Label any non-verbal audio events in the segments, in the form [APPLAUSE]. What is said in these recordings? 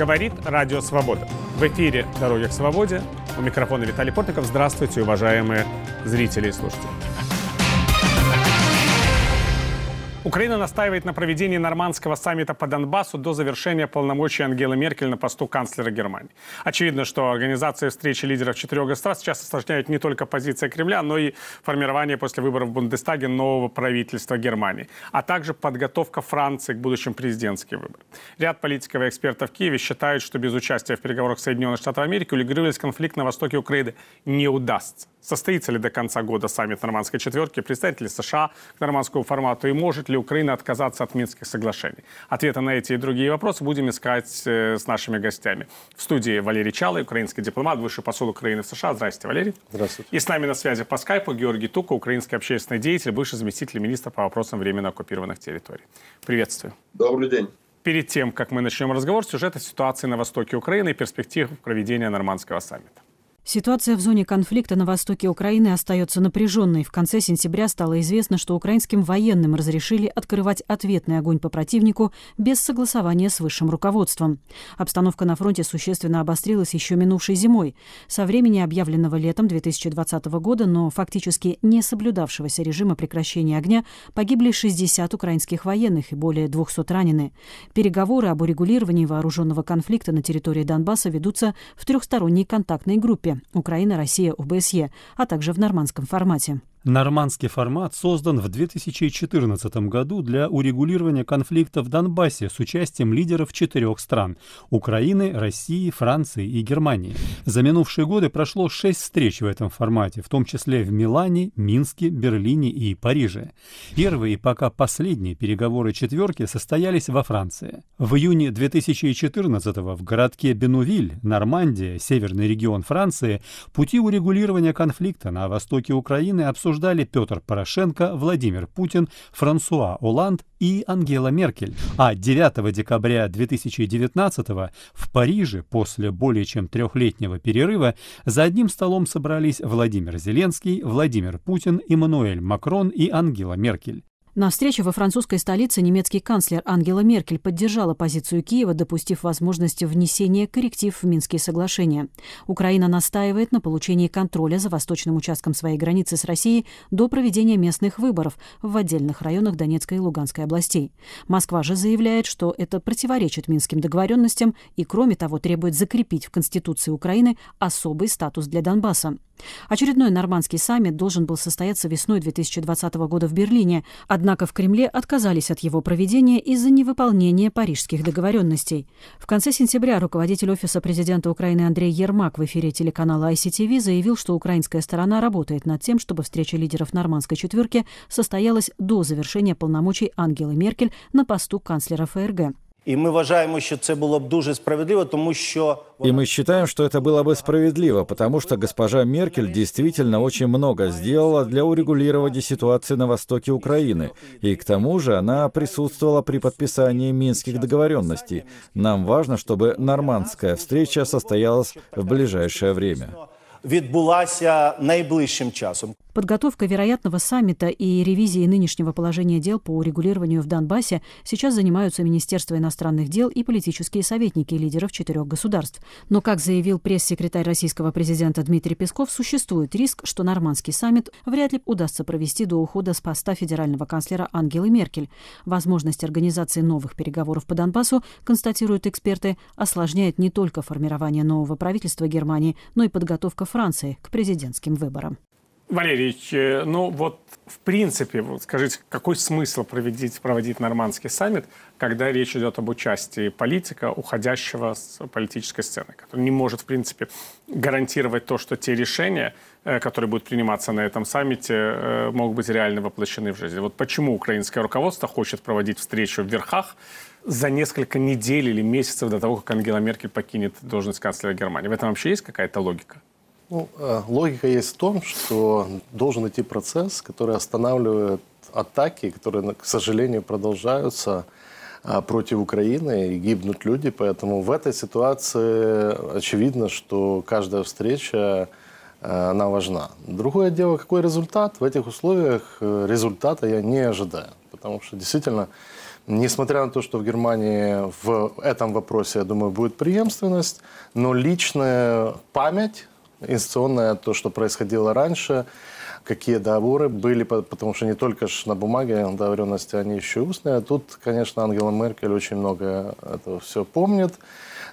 Говорит Радио Свобода. В эфире «Дороги к свободе». У микрофона Виталий Портников. Здравствуйте, уважаемые зрители и слушатели. Украина настаивает на проведении нормандского саммита по Донбассу до завершения полномочий Ангелы Меркель на посту канцлера Германии. Очевидно, что организация встречи лидеров четырех государств сейчас осложняет не только позиция Кремля, но и формирование после выборов в Бундестаге нового правительства Германии, а также подготовка Франции к будущим президентским выборам. Ряд политиков и экспертов в Киеве считают, что без участия в переговорах Соединенных Штатов Америки урегулировать конфликт на востоке Украины не удастся. Состоится ли до конца года саммит нормандской четверки, представители США к нормандскому формату и может ли Украина отказаться от Минских соглашений? Ответы на эти и другие вопросы будем искать э, с нашими гостями. В студии Валерий Чалый, украинский дипломат, высший посол Украины в США. Здравствуйте, Валерий. Здравствуйте. И с нами на связи по скайпу Георгий Тука, украинский общественный деятель, бывший заместитель министра по вопросам временно оккупированных территорий. Приветствую. Добрый день. Перед тем, как мы начнем разговор, сюжет о ситуации на востоке Украины и перспектив проведения нормандского саммита. Ситуация в зоне конфликта на востоке Украины остается напряженной. В конце сентября стало известно, что украинским военным разрешили открывать ответный огонь по противнику без согласования с высшим руководством. Обстановка на фронте существенно обострилась еще минувшей зимой. Со времени объявленного летом 2020 года, но фактически не соблюдавшегося режима прекращения огня, погибли 60 украинских военных и более 200 ранены. Переговоры об урегулировании вооруженного конфликта на территории Донбасса ведутся в трехсторонней контактной группе Украина, Россия, ОБСЕ, а также в нормандском формате. Нормандский формат создан в 2014 году для урегулирования конфликта в Донбассе с участием лидеров четырех стран – Украины, России, Франции и Германии. За минувшие годы прошло шесть встреч в этом формате, в том числе в Милане, Минске, Берлине и Париже. Первые и пока последние переговоры четверки состоялись во Франции. В июне 2014 в городке Бенувиль, Нормандия, северный регион Франции, пути урегулирования конфликта на востоке Украины обсуждались обсуждали Петр Порошенко, Владимир Путин, Франсуа Оланд и Ангела Меркель. А 9 декабря 2019 в Париже после более чем трехлетнего перерыва за одним столом собрались Владимир Зеленский, Владимир Путин, Эммануэль Макрон и Ангела Меркель. На встрече во французской столице немецкий канцлер Ангела Меркель поддержала позицию Киева, допустив возможность внесения корректив в Минские соглашения. Украина настаивает на получении контроля за восточным участком своей границы с Россией до проведения местных выборов в отдельных районах Донецкой и Луганской областей. Москва же заявляет, что это противоречит минским договоренностям и, кроме того, требует закрепить в Конституции Украины особый статус для Донбасса. Очередной нормандский саммит должен был состояться весной 2020 года в Берлине, однако в Кремле отказались от его проведения из-за невыполнения парижских договоренностей. В конце сентября руководитель Офиса президента Украины Андрей Ермак в эфире телеканала ICTV заявил, что украинская сторона работает над тем, чтобы встреча лидеров нормандской четверки состоялась до завершения полномочий Ангелы Меркель на посту канцлера ФРГ. І ми вважаємо, що це було б дуже справедливо, тому що и мы считаем, что это было бы справедливо, потому что госпожа Меркель действительно очень много сделала для урегулирования ситуации на востоке Украины, и к тому же она присутствовала при подписании минских договоренностей. Нам важно, чтобы нормандская встреча состоялась в ближайшее время. відбулася найближчим часом. Подготовка вероятного саммита и ревизии нынешнего положения дел по урегулированию в Донбассе сейчас занимаются Министерство иностранных дел и политические советники лидеров четырех государств. Но, как заявил пресс-секретарь российского президента Дмитрий Песков, существует риск, что нормандский саммит вряд ли удастся провести до ухода с поста федерального канцлера Ангелы Меркель. Возможность организации новых переговоров по Донбассу, констатируют эксперты, осложняет не только формирование нового правительства Германии, но и подготовка Франции к президентским выборам. Валерий, э, ну вот в принципе, вот скажите, какой смысл проводить, проводить нормандский саммит, когда речь идет об участии политика, уходящего с политической сцены, который не может, в принципе, гарантировать то, что те решения, э, которые будут приниматься на этом саммите, э, могут быть реально воплощены в жизнь. Вот почему украинское руководство хочет проводить встречу в верхах за несколько недель или месяцев до того, как Ангела Меркель покинет должность канцлера Германии. В этом вообще есть какая-то логика? Ну, э, логика есть в том, что должен идти процесс, который останавливает атаки, которые, к сожалению, продолжаются э, против Украины и гибнут люди. Поэтому в этой ситуации очевидно, что каждая встреча э, она важна. Другое дело, какой результат. В этих условиях результата я не ожидаю. Потому что действительно Несмотря на то, что в Германии в этом вопросе, я думаю, будет преемственность, но личная память институционная, то, что происходило раньше, какие договоры были, потому что не только ж на бумаге договоренности, они еще устные. Тут, конечно, Ангела Меркель очень много этого все помнит.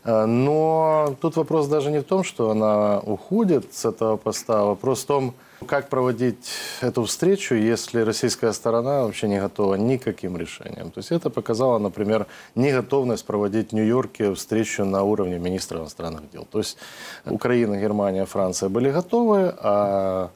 Э, но тут вопрос даже не в том, что она уходит с этого поста, вопрос в том, как проводить эту встречу, если российская сторона вообще не готова ни к каким решениям? То есть это показало, например, неготовность проводить в Нью-Йорке встречу на уровне министра иностранных дел. То есть Украина, Германия, Франция были готовы, а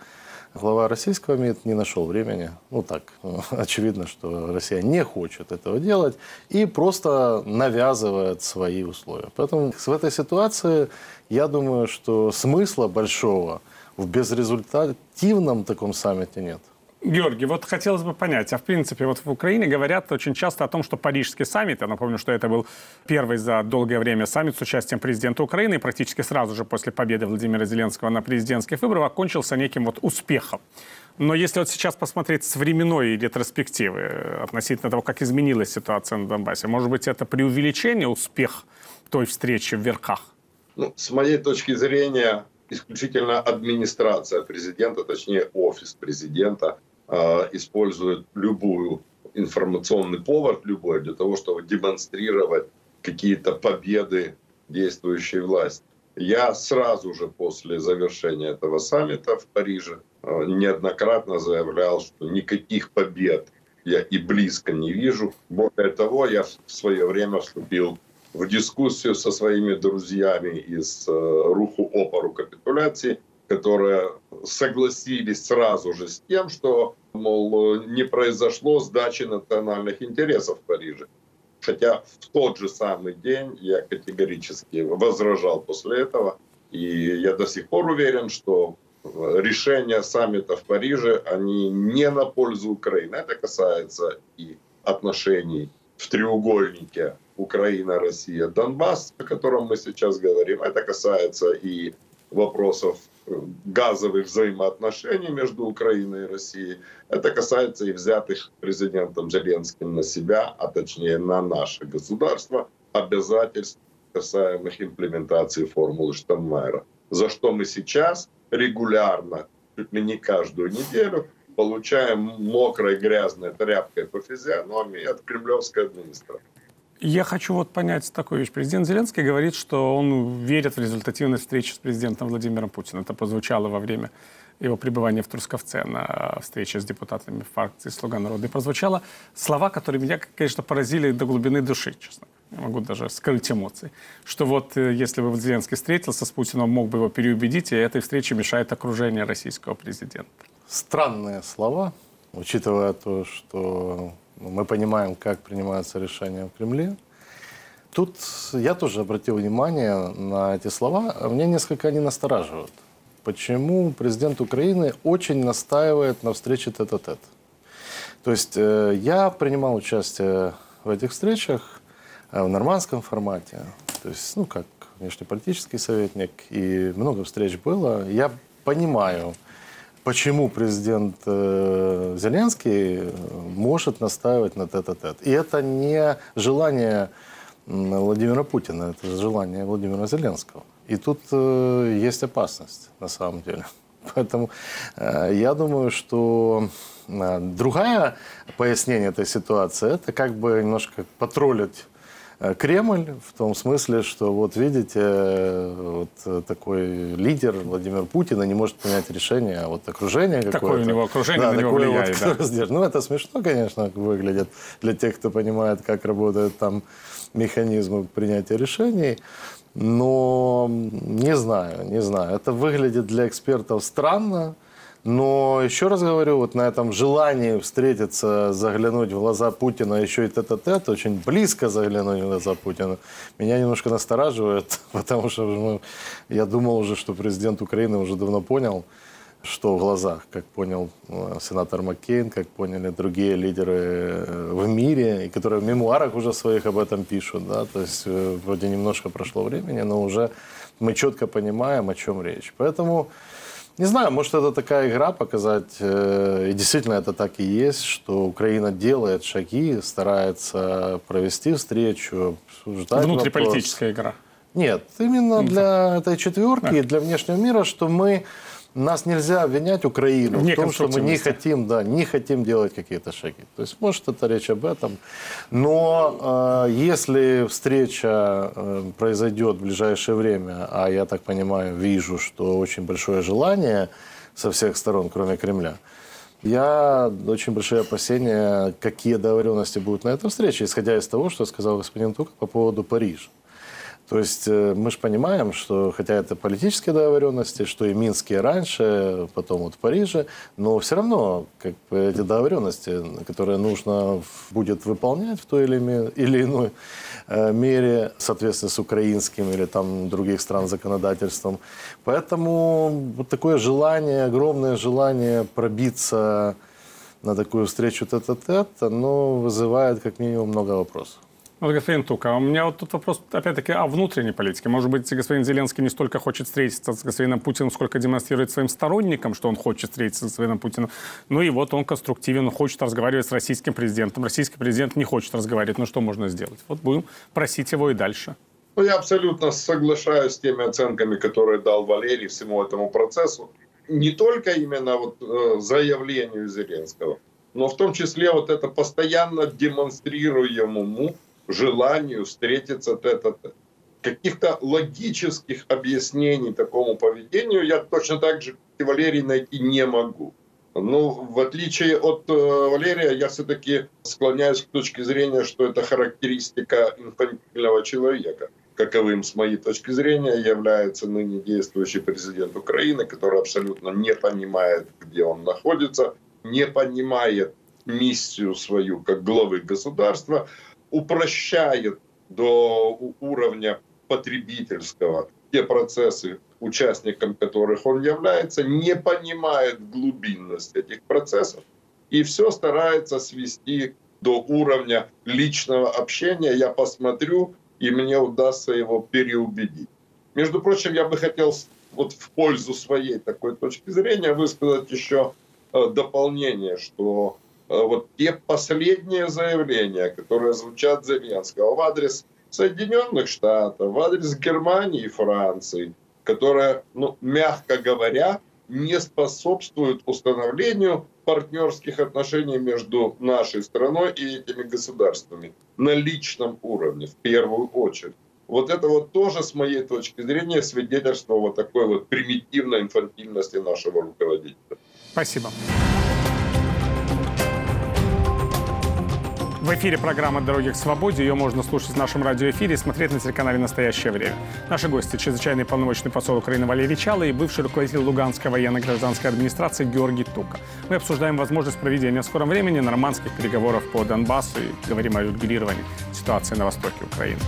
глава российского МИД не нашел времени. Ну так, [LAUGHS] очевидно, что Россия не хочет этого делать и просто навязывает свои условия. Поэтому в этой ситуации я думаю, что смысла большого – в безрезультативном таком саммите нет. Георгий, вот хотелось бы понять, а в принципе вот в Украине говорят очень часто о том, что Парижский саммит, я напомню, что это был первый за долгое время саммит с участием президента Украины, и практически сразу же после победы Владимира Зеленского на президентских выборах окончился неким вот успехом. Но если вот сейчас посмотреть с временной ретроспективы э, относительно того, как изменилась ситуация на Донбассе, может быть, это преувеличение успех той встречи в верхах? Ну, с моей точки зрения, исключительно администрация президента, точнее офис президента, э, использует любую информационный повод, любой, для того, чтобы демонстрировать какие-то победы действующей власти. Я сразу же после завершения этого саммита в Париже э, неоднократно заявлял, что никаких побед я и близко не вижу. Более того, я в свое время вступил в дискуссию со своими друзьями из э, руху опору капитуляции, которые согласились сразу же с тем, что, мол, не произошло сдачи национальных интересов в Париже. Хотя в тот же самый день я категорически возражал после этого. И я до сих пор уверен, что решения саммита в Париже, они не на пользу Украины. Это касается и отношений в треугольнике Украина, Россия, Донбасс, о котором мы сейчас говорим. Это касается и вопросов э, газовых взаимоотношений между Украиной и Россией. Это касается и взятых президентом Зеленским на себя, а точнее на наше государство, обязательств, касаемых имплементации формулы Штанмайера. За что мы сейчас регулярно, чуть ли не каждую неделю, получаем мокрой грязной тряпкой по физиономии от кремлевской администрации. Я хочу вот понять такую вещь. Президент Зеленский говорит, что он верит в результативность встречи с президентом Владимиром Путиным. Это прозвучало во время его пребывания в Трусковце на встрече с депутатами фракции «Слуга народа». И прозвучало слова, которые меня, конечно, поразили до глубины души, честно. Я могу даже скрыть эмоции. Что вот э, если бы Зеленский встретился с Путиным, мог бы его переубедить, и этой встрече мешает окружение российского президента. Странные слова, учитывая то, что мы понимаем, как принимаются решения в Кремле. Тут я тоже обратил внимание на эти слова. Мне несколько они настораживают. Почему президент Украины очень настаивает на встрече тет-а-тет? То есть э, я принимал участие в этих встречах э, в нормандском формате. То есть, ну, как внешнеполитический советник, и много встреч было. Я понимаю, почему президент э, Зеленский э, может настаивать на тет-а-тет. И это не желание Владимира Путина, это желание Владимира Зеленского. И тут э, есть опасность на самом деле. [LAUGHS] Поэтому я думаю, что э, другая пояснение этой ситуации, это как бы немножко потроллить Кремль в том смысле, что вот видите, вот э, такой лидер Владимир Путин не может принять решение, а вот окружение какое-то... Такое у него окружение да, на него влияет. Вот, да. Ну, это смешно, конечно, выглядит для тех, кто понимает, как работают там механизмы принятия решений. Но не знаю, не знаю. Это выглядит для экспертов странно. Но еще раз говорю, вот на этом желании встретиться, заглянуть в глаза Путина, еще и тет-а-тет, очень близко заглянуть в глаза Путина, меня немножко настораживает, [LAUGHS] потому что ну, я думал уже, что президент Украины уже давно понял, что в глазах, как понял э, сенатор Маккейн, как поняли другие лидеры э, в мире, и которые в мемуарах уже своих об этом пишут, да, то есть э, вроде немножко прошло времени, но уже мы четко понимаем, о чем речь. Поэтому Не знаю, может, это такая игра показать, э, и действительно это так и есть, что Украина делает шаги, старается провести встречу, Внутриполитическая вопрос. игра. Нет, именно для этой четверки и для внешнего мира, что мы нас нельзя обвинять Украину в, в том, что мы не хотим, да, не хотим делать какие-то шаги. То есть, может, это речь об этом. Но э, если встреча э, произойдет в ближайшее время, а я так понимаю, вижу, что очень большое желание со всех сторон, кроме Кремля, я очень большие опасения, какие договоренности будут на этой встрече, исходя из того, что сказал господин Тук по поводу Парижа. То есть э, мы же понимаем, что хотя это политические договоренности, что и Минские раньше, потом вот в Париже, но все равно как бы, эти договоренности, которые нужно будет выполнять в той или, или иной э, мере, соответственно, с украинским или там других стран законодательством. Поэтому вот такое желание, огромное желание пробиться на такую встречу тет-а-тет, оно вызывает как минимум много вопросов. Вот, господин Тука, у меня вот тут вопрос, опять-таки, о внутренней политике. Может быть, господин Зеленский не столько хочет встретиться с господином Путиным, сколько демонстрирует своим сторонникам, что он хочет встретиться с господином Путиным. Ну и вот он конструктивен, он хочет разговаривать с российским президентом. Российский президент не хочет разговаривать. Ну что можно сделать? Вот будем просить его и дальше. Ну, я абсолютно соглашаюсь с теми оценками, которые дал Валерий всему этому процессу. Не только именно вот э, заявлению Зеленского, но в том числе вот это постоянно демонстрируемому желанию встретиться тет-а-тет. Каких-то логических объяснений такому поведению я точно так же, как и Валерий, найти не могу. Но в отличие от э, Валерия, я все-таки склоняюсь к точке зрения, что это характеристика инфантильного человека. Каковым, с моей точки зрения, является ныне действующий президент Украины, который абсолютно не понимает, где он находится, не понимает миссию свою как главы государства, упрощает до уровня потребительского те процессы, участником которых он является, не понимает глубинность этих процессов и все старается свести до уровня личного общения. Я посмотрю, и мне удастся его переубедить. Между прочим, я бы хотел вот в пользу своей такой точки зрения высказать еще э, дополнение, что вот те последние заявления, которые звучат Зеленского в адрес Соединенных Штатов, в адрес Германии и Франции, которые, ну, мягко говоря, не способствуют установлению партнерских отношений между нашей страной и этими государствами на личном уровне в первую очередь. Вот это вот тоже, с моей точки зрения, свидетельство вот такой вот примитивной инфантильности нашего руководителя. Спасибо. В эфире программа «Дороги к свободе». Ее можно слушать в нашем радиоэфире и смотреть на телеканале «Настоящее время». Наши гости – чрезвычайный полномочный посол Украины Валерий Чало и бывший руководитель Луганской военно-гражданской администрации Георгий Тука. Мы обсуждаем возможность проведения в скором времени нормандских переговоров по Донбассу и говорим о регулировании ситуации на востоке Украины.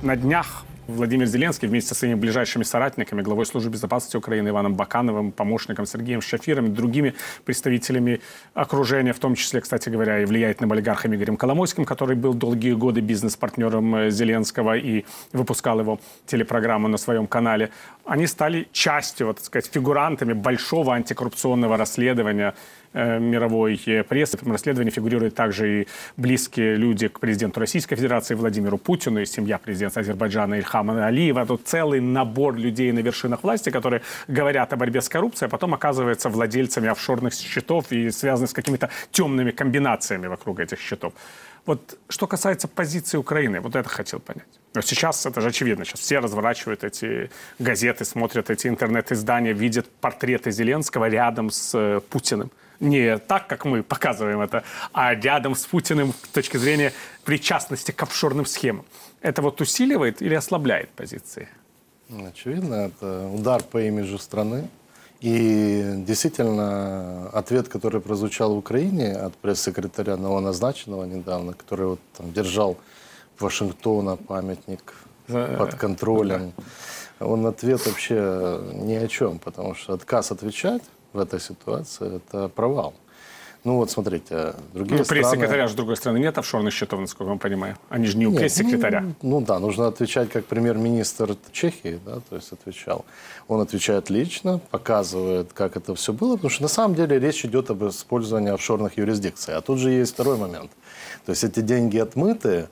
На днях Владимир Зеленский вместе со своими ближайшими соратниками, главой службы безопасности Украины Иваном Бакановым, помощником Сергеем Шафиром и другими представителями окружения, в том числе, кстати говоря, и влиятельным олигархом Игорем Коломойским, который был долгие годы бизнес-партнером э, Зеленского и выпускал его телепрограмму на своем канале, они стали частью, вот, так сказать, фигурантами большого антикоррупционного расследования мировой прессы. В этом расследовании фигурируют также и близкие люди к президенту Российской Федерации Владимиру Путину и семья президента Азербайджана Ильхама Алиева. Тут целый набор людей на вершинах власти, которые говорят о борьбе с коррупцией, а потом оказываются владельцами офшорных счетов и связаны с какими-то темными комбинациями вокруг этих счетов. Вот что касается позиции Украины, вот это хотел понять. Но сейчас это же очевидно. Сейчас все разворачивают эти газеты, смотрят эти интернет-издания, видят портреты Зеленского рядом с э, Путиным не так, как мы показываем это, а рядом с Путиным с точки зрения причастности к офшорным схемам. Это вот усиливает или ослабляет позиции? Очевидно, это удар по имиджу страны. И действительно, ответ, который прозвучал в Украине от пресс-секретаря новоназначенного недавно, который вот там держал Вашингтона памятник под контролем, да. он ответ вообще ни о чем, потому что отказ отвечать в этой ситуации – это провал. Ну вот смотрите, другие ну, страны... пресс-секретаря, с другой стороны, нет офшорных счетов, насколько я понимаю. Они же не у Нет, пресс-секретаря. Ну, ну да, нужно отвечать как премьер-министр Чехии, да, то есть отвечал. Он отвечает лично, показывает, как это все было, потому что на самом деле речь идет об использовании офшорных юрисдикций. А тут же есть второй момент. То есть эти деньги отмыты,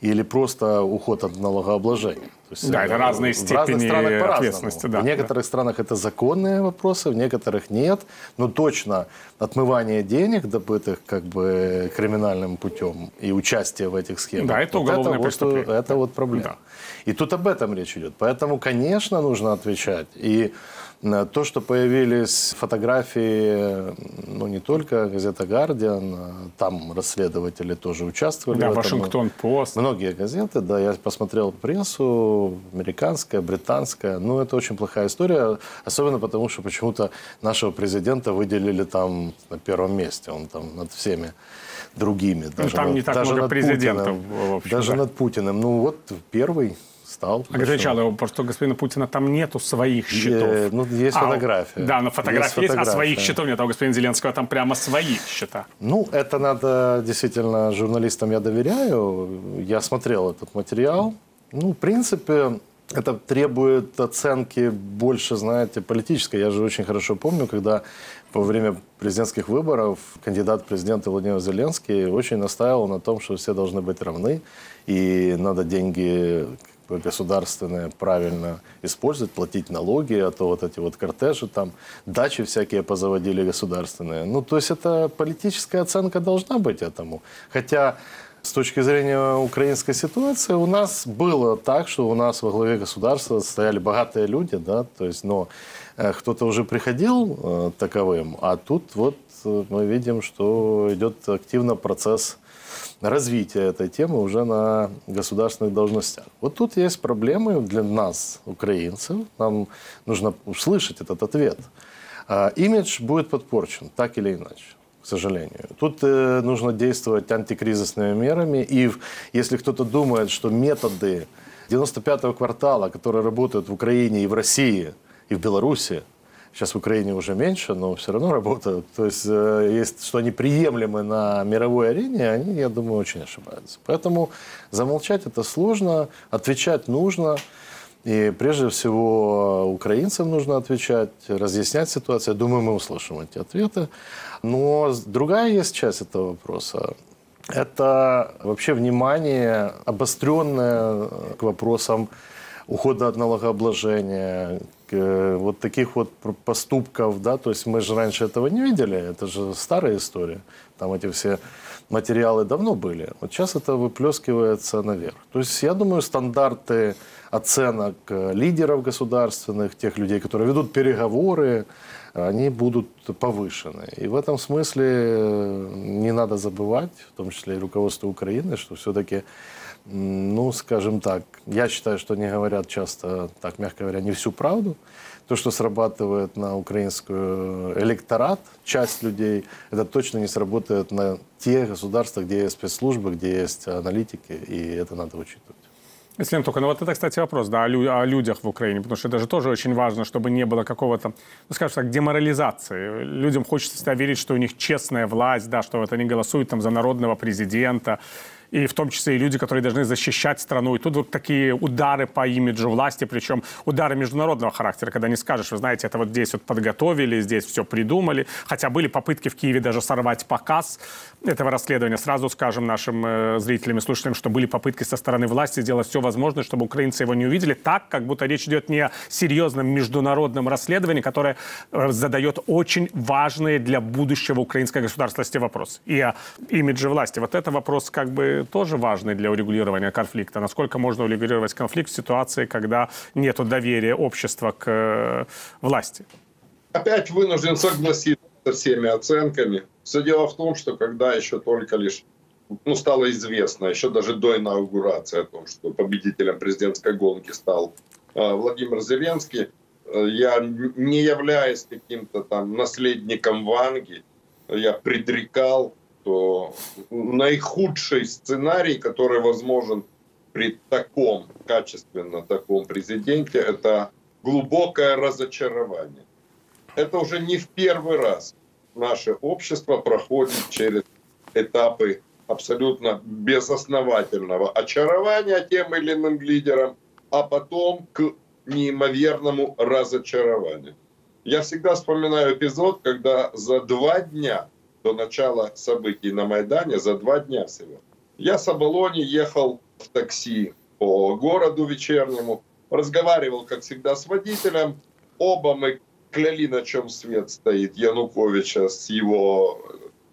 или просто уход от налогообложения. То есть, да, это э, разные степени ответственности. Да, в некоторых да. странах это законные вопросы, в некоторых нет. Но точно отмывание денег, добытых как бы криминальным путем, и участие в этих схемах. Да, это вот уголовное это преступление. Вот, это вот проблема. Да. И тут об этом речь идет. Поэтому, конечно, нужно отвечать. И Э, то, что появились фотографии, ну, не только газета «Гардиан», а там расследователи тоже участвовали. Да, «Вашингтон-Пост». Многие газеты, да, я посмотрел прессу, американская, британская. Ну, это очень плохая история, особенно потому, что почему-то нашего президента выделили там на первом месте. Он там над всеми другими. Ну, даже там не так даже много президентов. Путиным, общем, даже да. над Путиным. Ну, вот первый стал. А отвечал, просто у господина Путина там нету своих счетов. Е, ну, есть а, фотография. Да, но фотографии есть, есть, а своих счетов нет. А у господина Зеленского там прямо свои счета. Ну, это надо, действительно, журналистам я доверяю. Я смотрел этот материал. Ну, в принципе, это требует оценки больше, знаете, политической. Я же очень хорошо помню, когда во время президентских выборов кандидат в президенты Владимир Зеленский очень настаивал на том, что все должны быть равны, и надо деньги государственное правильно использовать, платить налоги, а то вот эти вот кортежи там, дачи всякие позаводили государственные. Ну, то есть это политическая оценка должна быть этому. Хотя с точки зрения украинской ситуации у нас было так, что у нас во главе государства стояли богатые люди, да, то есть, но э, кто-то уже приходил э, таковым, а тут вот э, мы видим, что идет активно процесс развития этой темы уже на государственных должностях. Вот тут есть проблемы для нас, украинцев. Нам нужно услышать этот ответ. А, имидж будет подпорчен, так или иначе к сожалению. Тут э, нужно действовать антикризисными мерами. И если кто-то думает, что методы 95-го квартала, которые работают в Украине и в России, и в Беларуси, Сейчас в Украине уже меньше, но все равно работают. То есть, э, есть, что они приемлемы на мировой арене, они, я думаю, очень ошибаются. Поэтому замолчать это сложно, отвечать нужно. И прежде всего украинцам нужно отвечать, разъяснять ситуацию. Я думаю, мы услышим эти ответы. Но другая есть часть этого вопроса. Это вообще внимание обостренное к вопросам ухода от налогообложения, вот таких вот поступков, да, то есть мы же раньше этого не видели, это же старая история, там эти все материалы давно были, вот сейчас это выплескивается наверх. То есть я думаю, стандарты оценок лидеров государственных, тех людей, которые ведут переговоры, они будут повышены. И в этом смысле не надо забывать, в том числе и руководство Украины, что все-таки ну, скажем так, я считаю, что они говорят часто, так мягко говоря, не всю правду. То, что срабатывает на украинскую электорат, часть людей, это точно не сработает на те государства, где есть спецслужбы, где есть аналитики, и это надо учитывать. Если только, ну вот это, кстати, вопрос, да, о, лю- о людях в Украине, потому что это же тоже очень важно, чтобы не было какого-то, ну, скажем так, деморализации. Людям хочется всегда верить, что у них честная власть, да, что вот они голосуют там за народного президента, и в том числе и люди, которые должны защищать страну. И тут вот такие удары по имиджу власти, причем удары международного характера, когда не скажешь, вы знаете, это вот здесь вот подготовили, здесь все придумали. Хотя были попытки в Киеве даже сорвать показ этого расследования. Сразу скажем нашим э, зрителям и слушателям, что были попытки со стороны власти сделать все возможное, чтобы украинцы его не увидели так, как будто речь идет не о серьезном международном расследовании, которое э, задает очень важные для будущего украинской государственности вопросы. И о имидже власти. Вот это вопрос как бы тоже важный для урегулирования конфликта. Насколько можно урегулировать конфликт в ситуации, когда нет доверия общества к э, власти? Опять вынужден согласиться со всеми оценками. Все дело в том, что когда еще только лишь ну, стало известно, еще даже до инаугурации о том, что победителем президентской гонки стал э, Владимир Зеленский, э, я не являясь каким-то там наследником Ванги, я предрекал что наихудший сценарий, который возможен при таком качественно таком президенте, это глубокое разочарование. Это уже не в первый раз наше общество проходит через этапы абсолютно безосновательного очарования тем или иным лидером, а потом к неимоверному разочарованию. Я всегда вспоминаю эпизод, когда за два дня до начала событий на Майдане, за два дня всего, я с Абалони ехал в такси по городу вечернему, разговаривал, как всегда, с водителем. Оба мы кляли, на чем свет стоит Януковича с его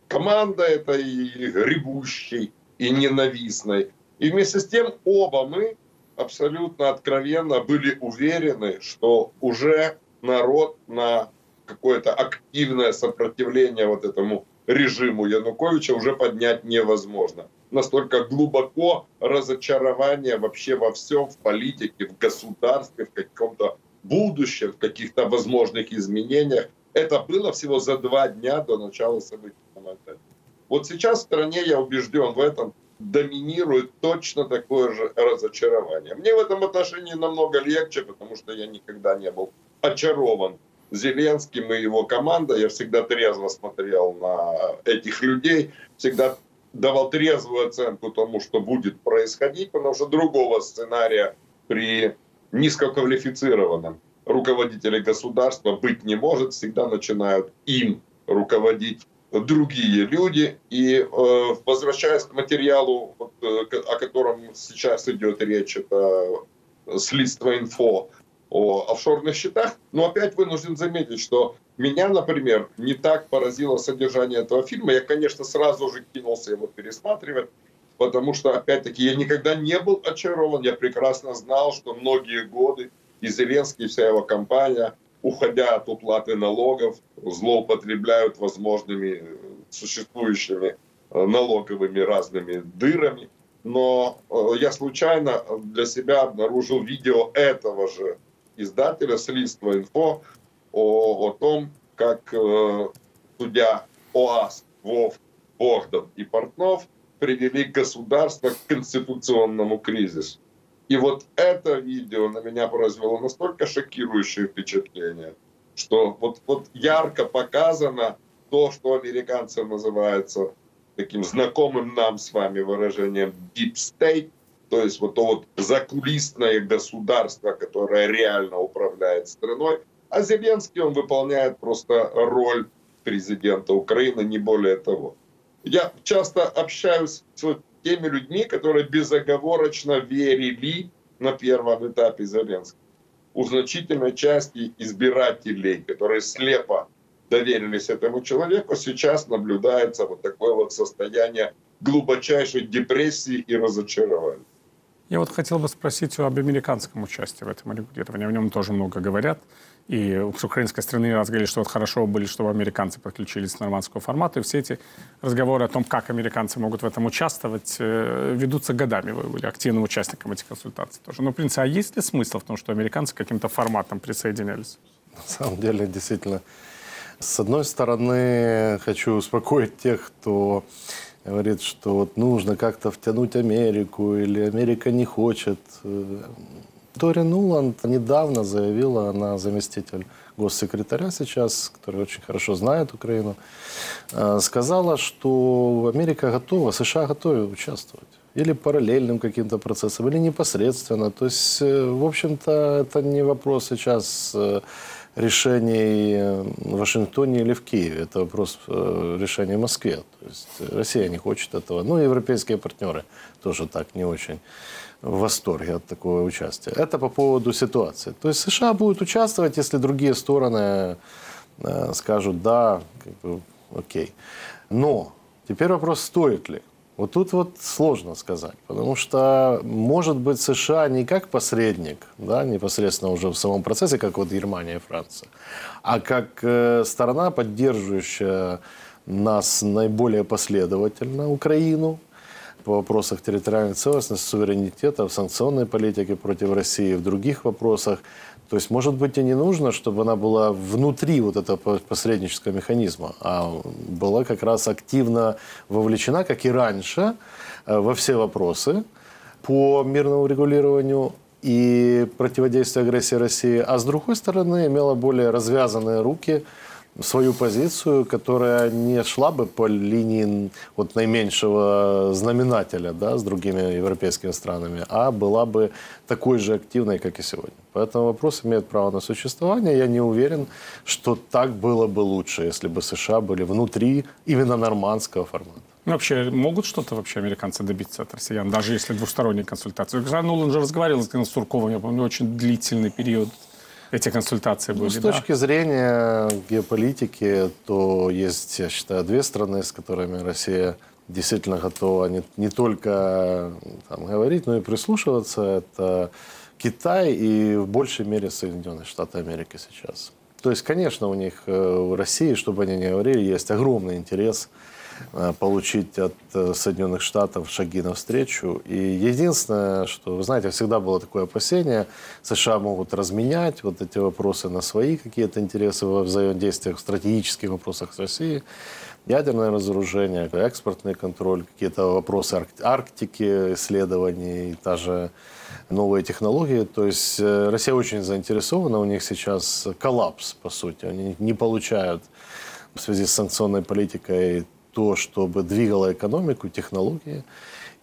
командой этой гребущей и ненавистной. И вместе с тем оба мы абсолютно откровенно были уверены, что уже народ на какое-то активное сопротивление вот этому режиму Януковича уже поднять невозможно. Настолько глубоко разочарование вообще во всем, в политике, в государстве, в каком-то будущем, в каких-то возможных изменениях. Это было всего за два дня до начала событий. Вот сейчас в стране, я убежден в этом, доминирует точно такое же разочарование. Мне в этом отношении намного легче, потому что я никогда не был очарован Зеленским и его командой. Я всегда трезво смотрел на этих людей, всегда давал трезвую оценку тому, что будет происходить, потому что другого сценария при низкоквалифицированном руководителе государства быть не может. Всегда начинают им руководить другие люди. И э, возвращаясь к материалу, вот, э, о котором сейчас идет речь, это следство инфо о офшорных счетах, но опять вынужден заметить, что меня, например, не так поразило содержание этого фильма. Я, конечно, сразу же кинулся его пересматривать, потому что, опять-таки, я никогда не был очарован. Я прекрасно знал, что многие годы и Зеленский, и вся его компания – уходя от уплаты налогов, злоупотребляют возможными существующими э, налоговыми разными дырами. Но э, я случайно для себя обнаружил видео этого же издателя «Слидство инфо» о, о том, как э, судья ОАС, Вов, Богдан и Портнов привели государство к конституционному кризису. И вот это видео на меня произвело настолько шокирующее впечатление, что вот, вот ярко показано то, что американцы называются таким знакомым нам с вами выражением deep state, то есть вот то вот закулисное государство, которое реально управляет страной, а Зеленский, он выполняет просто роль президента Украины, не более того. Я часто общаюсь с теми людьми, которые безоговорочно верили на первом этапе Зеленского. У значительной части избирателей, которые слепо доверились этому человеку, сейчас наблюдается вот такое вот состояние глубочайшей депрессии и разочарования. Я вот хотел бы спросить об американском участии в этом регулировании. О нем тоже много говорят. И с украинской стороны раз говорили, что вот хорошо были, чтобы американцы подключились к нормандского формата. И все эти разговоры о том, как американцы могут в этом участвовать, э, ведутся годами. Вы были активным участником этих консультаций тоже. Но, в принципе, а есть ли смысл в том, что американцы каким-то форматом присоединялись? На самом деле, действительно, с одной стороны, хочу успокоить тех, кто говорит, что вот нужно как-то втянуть Америку или Америка не хочет. Тори Нуланд недавно заявила, она заместитель госсекретаря сейчас, который очень хорошо знает Украину, э, сказала, что Америка готова, США готовы участвовать. Или параллельным каким-то процессом, или непосредственно. То есть, э, в общем-то, это не вопрос сейчас э, решений в Вашингтоне или в Киеве. Это вопрос решения в Москве. То есть Россия не хочет этого. Ну, европейские партнеры тоже так не очень в восторге от такого участия. Это по поводу ситуации. То есть США будут участвовать, если другие стороны э, скажут да, как бы, окей. Но теперь вопрос, стоит ли. Вот тут вот сложно сказать, потому что, может быть, США не как посредник, да, непосредственно уже в самом процессе, как вот Германия и Франция, а как э, сторона, поддерживающая нас наиболее последовательно, Украину, по вопросах территориальной целостности, суверенитета, в санкционной политике против России, в других вопросах. То есть, может быть, и не нужно, чтобы она была внутри вот этого посреднического механизма, а была как раз активно вовлечена, как и раньше, э, во все вопросы по мирному регулированию и противодействию агрессии России, а с другой стороны имела более развязанные руки свою позицию, которая не шла бы по линии вот наименьшего знаменателя да, с другими европейскими странами, а была бы такой же активной, как и сегодня. Поэтому вопрос имеет право на существование. Я не уверен, что так было бы лучше, если бы США были внутри именно нормандского формата. Вообще, могут что-то вообще американцы добиться от россиян, даже если двусторонние консультации? Жан Нулан же разговаривал с Сурковым, я помню, очень длительный период эти консультации были. Ну, с точки да? зрения геополитики, то есть, я считаю, две страны, с которыми Россия действительно готова не, не только там, говорить, но и прислушиваться. Это Китай и в большей мере Соединенные Штаты Америки сейчас. То есть, конечно, у них э, в России, чтобы они не говорили, есть огромный интерес получить от э, Соединенных Штатов шаги навстречу. И единственное, что, вы знаете, всегда было такое опасение, США могут разменять вот эти вопросы на свои какие-то интересы во взаимодействиях, в стратегических вопросах с Россией. Ядерное разоружение, экспортный контроль, какие-то вопросы Арктики, исследований, та же новые технологии. То есть э, Россия очень заинтересована, у них сейчас коллапс, по сути. Они не получают в связи с санкционной политикой то, чтобы двигало экономику, технологии.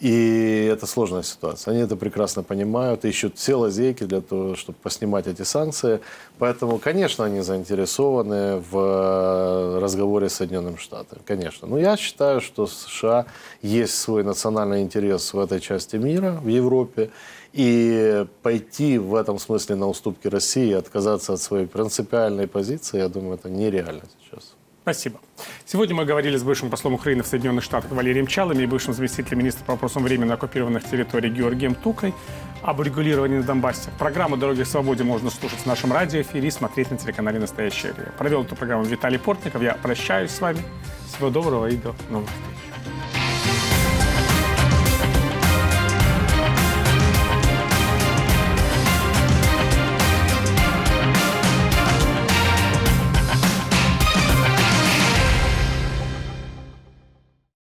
И это сложная ситуация. Они это прекрасно понимают, ищут все лазейки для того, чтобы поснимать эти санкции. Поэтому, конечно, они заинтересованы в э, разговоре с Соединенными Штатами. Конечно. Но я считаю, что США есть свой национальный интерес в этой части мира, в Европе. И пойти в этом смысле на уступки России, отказаться от своей принципиальной позиции, я думаю, это нереально сейчас. Спасибо. Сегодня мы говорили с бывшим послом Украины в Соединенных Штатах Валерием Чалом и бывшим заместителем министра по вопросам временно оккупированных территорий Георгием Тукой об урегулировании на Донбассе. Программу «Дороги к свободе» можно слушать в нашем радиоэфире и смотреть на телеканале «Настоящее время». Провел эту программу Виталий Портников. Я прощаюсь с вами. Всего доброго и до новых встреч.